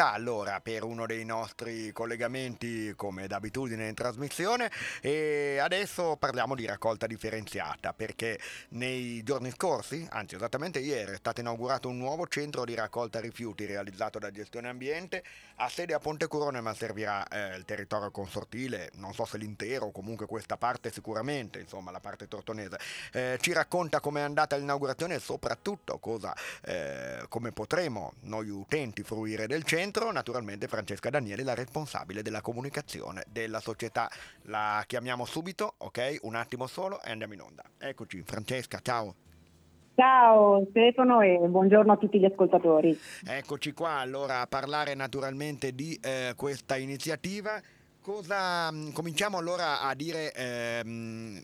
opportunità allora per uno dei nostri collegamenti come d'abitudine in trasmissione e adesso parliamo di raccolta differenziata perché nei giorni scorsi, anzi esattamente ieri, è stato inaugurato un nuovo centro di raccolta rifiuti realizzato da Gestione Ambiente a sede a Ponte Curone ma servirà eh, il territorio consortile, non so se l'intero comunque questa parte sicuramente, insomma la parte tortonese. Eh, ci racconta com'è andata l'inaugurazione e soprattutto cosa, eh, come potremo noi utenti fruire del centro. Naturalmente Francesca Danieli, la responsabile della comunicazione della società. La chiamiamo subito, ok? Un attimo solo e andiamo in onda. Eccoci, Francesca, ciao. Ciao Stefano e buongiorno a tutti gli ascoltatori. Eccoci qua allora a parlare naturalmente di eh, questa iniziativa. Cosa, mm, cominciamo allora a dire ehm,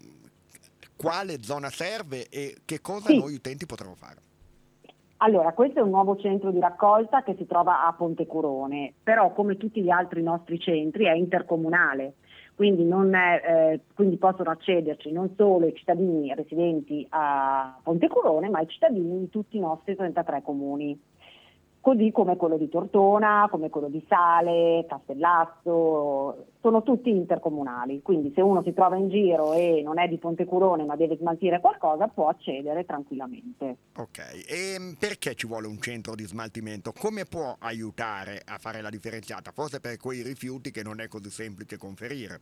quale zona serve e che cosa Sì. noi utenti potremo fare. Allora, questo è un nuovo centro di raccolta che si trova a Ponte Curone, però come tutti gli altri nostri centri è intercomunale, quindi, è, eh, quindi possono accederci non solo i cittadini residenti a Ponte Curone, ma i cittadini di tutti i nostri 33 comuni. Così come quello di Tortona, come quello di Sale, Castellazzo, sono tutti intercomunali, quindi se uno si trova in giro e non è di Ponte Curone ma deve smaltire qualcosa può accedere tranquillamente. Ok, e mm, perché ci vuole un centro di smaltimento? Come può aiutare a fare la differenziata? Forse per quei rifiuti che non è così semplice conferire.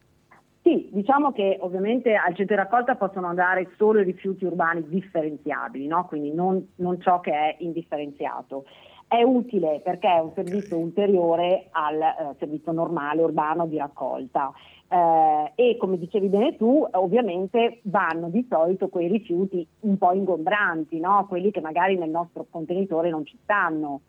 Sì, diciamo che ovviamente al centro di raccolta possono andare solo i rifiuti urbani differenziabili, no? quindi non, non ciò che è indifferenziato. È utile perché è un servizio ulteriore al eh, servizio normale urbano di raccolta Eh, e come dicevi bene tu, ovviamente vanno di solito quei rifiuti un po' ingombranti, no? quelli che magari nel nostro contenitore non ci stanno.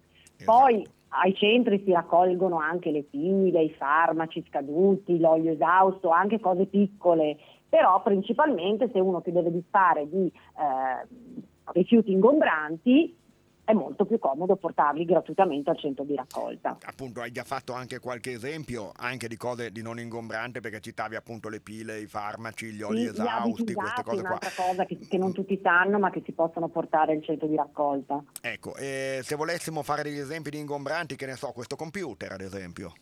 Poi Esatto. ai centri si raccolgono anche le pile, i farmaci scaduti, l'olio esausto, anche cose piccole, però principalmente se uno si deve disfare di eh, rifiuti ingombranti è molto più comodo portarli gratuitamente al centro di raccolta. Appunto, hai già fatto anche qualche esempio anche di cose di non ingombrante perché citavi appunto le pile, i farmaci, gli oli Sì, esausti, queste cose qua. un'altra cosa che, che non tutti sanno ma che si possono portare al centro di raccolta. Ecco, e se volessimo fare degli esempi di ingombranti, che ne so, questo computer ad esempio,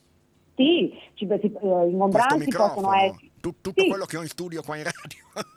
Sì, ci- eh, ingombranti possono essere... tu- tutto Sì. quello che ho in studio qua in radio.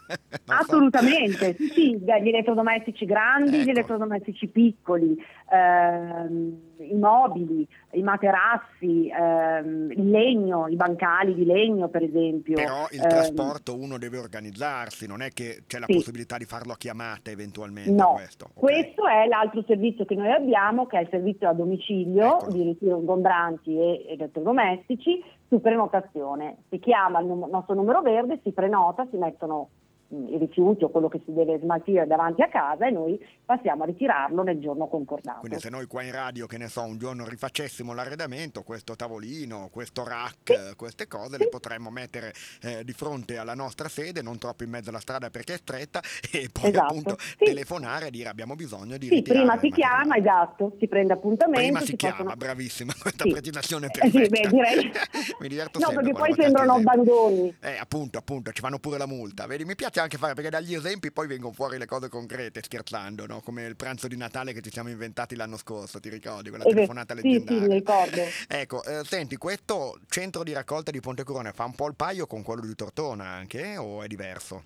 Non so. Assolutamente, sì, sì, gli elettrodomestici grandi, Ecco. gli elettrodomestici piccoli, ehm, i mobili, i materassi, ehm, il legno, i bancali di legno per esempio. Però il ehm, trasporto uno deve organizzarsi, non è che c'è la Sì. possibilità di farlo a chiamate eventualmente No, questo. ok? questo è l'altro servizio che noi abbiamo, che è il servizio a domicilio Eccolo. di ritiro ingombranti e elettrodomestici su prenotazione. Si chiama il num- nostro numero verde, si prenota, si mettono mh, i rifiuti o quello che si deve smaltire davanti a casa e noi passiamo a ritirarlo nel giorno concordato. Quindi se noi qua in radio, che ne so, un giorno rifacessimo l'arredamento, questo tavolino, questo rack, eh, queste cose le potremmo mettere eh, di fronte alla nostra sede, non troppo in mezzo alla strada perché è stretta, e poi Esatto, appunto sì. telefonare e dire abbiamo bisogno di Sì, prima il si chiama, esatto, si prende appuntamento. Prima si chiama, possono- bravissima, questa Sì. precisazione Eh sì, perfetta. beh, direi- Mi diverto No, sempre perché quando poi sembrano abbandoni. Eh, appunto, appunto, ci fanno pure la multa. Vedi, mi piace anche fare perché dagli esempi poi vengono fuori le cose concrete, scherzando, no? Come il pranzo di Natale che ci siamo inventati l'anno scorso, ti ricordi? Quella Eh beh, telefonata sì, sì, leggendaria. mi ricordo. Ecco, eh, senti, questo centro di raccolta di Ponte Corone fa un po' il paio con quello di Tortona anche, o è diverso?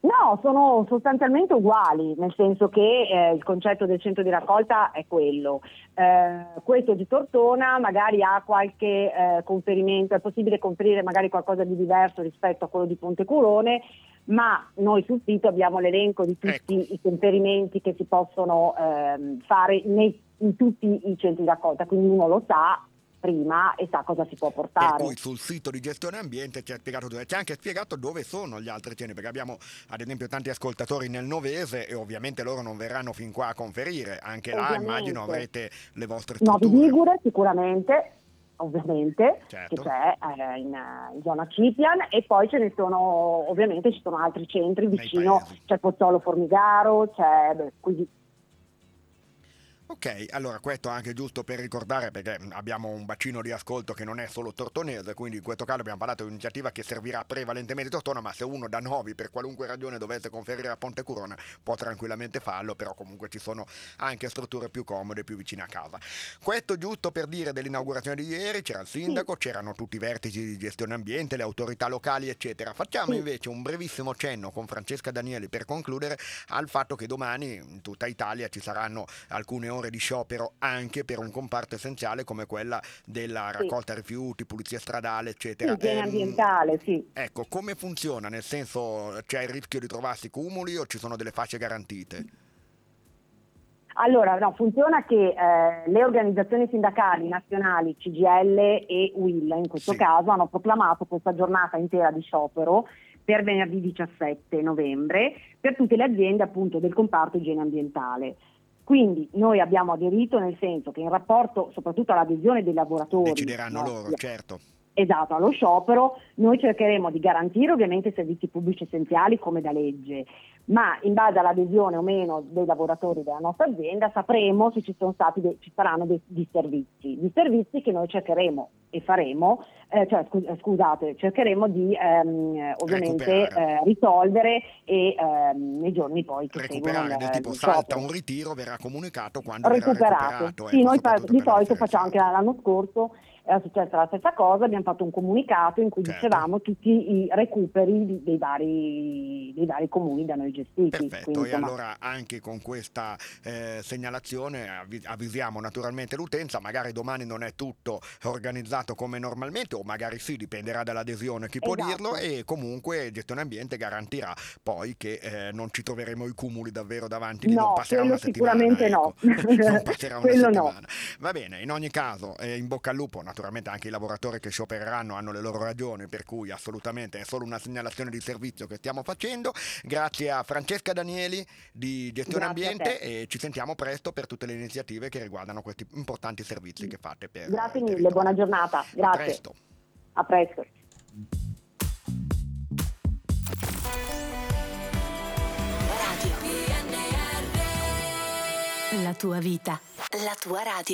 No, sono sostanzialmente uguali, nel senso che eh, il concetto del centro di raccolta è quello. Eh, questo di Tortona magari ha qualche eh, conferimento, è possibile conferire magari qualcosa di diverso rispetto a quello di Ponte Curone, ma noi sul sito abbiamo l'elenco di tutti Ecco. i conferimenti che si possono ehm, fare nei- in tutti i centri di raccolta, quindi uno lo sa prima e sa cosa si può Per portare. cui sul sito di gestione ambiente ci ha spiegato dove, ci ha anche spiegato dove sono gli altri centri, perché abbiamo ad esempio tanti ascoltatori nel Novese e ovviamente loro non verranno fin qua a conferire, anche là Ovviamente. immagino avrete le vostre strutture. Ligure sicuramente, ovviamente, Certo. che c'è eh, in, eh, in zona Cipian e poi ce ne sono, ovviamente ci sono altri centri vicino, c'è Pozzolo Formigaro, c'è beh, quindi Ok, allora questo anche giusto per ricordare perché abbiamo un bacino di ascolto che non è solo tortonese, quindi in questo caso abbiamo parlato di un'iniziativa che servirà prevalentemente Tortona, ma se uno da Novi per qualunque ragione dovesse conferire a Ponte Curona può tranquillamente farlo, però comunque ci sono anche strutture più comode, più vicine a casa. Questo giusto per dire dell'inaugurazione di ieri, c'era il sindaco, sì. c'erano tutti i vertici di gestione ambiente, le autorità locali, eccetera. Facciamo sì. invece un brevissimo cenno con Francesca Danieli per concludere al fatto che domani in tutta Italia ci saranno alcune ore ore di sciopero anche per un comparto essenziale come quella della raccolta sì. rifiuti, pulizia stradale, eccetera. Igiene ehm, ambientale, sì. Ecco, come funziona? Nel senso c'è il rischio di trovarsi cumuli o ci sono delle fasce garantite? Allora, no, funziona che eh, le organizzazioni sindacali nazionali, CGL e UIL in questo sì. caso, hanno proclamato questa giornata intera di sciopero per venerdì 17 novembre per tutte le aziende appunto del comparto igiene ambientale. Quindi noi abbiamo aderito nel senso che in rapporto soprattutto all'adesione dei lavoratori... Decideranno no, loro, certo. Esatto, allo sciopero noi cercheremo di garantire ovviamente i servizi pubblici essenziali come da legge, ma in base all'adesione o meno dei lavoratori della nostra azienda sapremo se ci, sono stati de- ci saranno dei disservizi, disservizi che noi cercheremo e faremo, eh, cioè scus- scusate, cercheremo di ehm, ovviamente eh, risolvere e ehm, nei giorni poi che recuperare seguono del tipo salta un ritiro, verrà comunicato quando recuperato. verrà recuperato. Sì, ecco, noi fa- di solito facciamo anche l'anno scorso era successa la stessa cosa, abbiamo fatto un comunicato in cui certo. dicevamo tutti i recuperi dei vari, dei vari comuni da noi gestiti. Perfetto, Quindi, e insomma... allora anche con questa eh, segnalazione avvisiamo naturalmente l'utenza, magari domani non è tutto organizzato come normalmente o magari sì, dipenderà dall'adesione chi può esatto. dirlo e comunque Gestione Ambiente garantirà poi che eh, non ci troveremo i cumuli davvero davanti, no, non passerà una settimana. Sicuramente ecco. no. non passerà una settimana. No. Va bene, in ogni caso eh, in bocca al lupo naturalmente anche i lavoratori che sciopereranno hanno le loro ragioni, per cui assolutamente è solo una segnalazione di servizio che stiamo facendo. Grazie a Francesca Danieli di Gestione Grazie Ambiente e ci sentiamo presto per tutte le iniziative che riguardano questi importanti servizi che fate. Per Grazie mille, buona giornata. Grazie. A presto. A presto. La tua vita, la tua radio.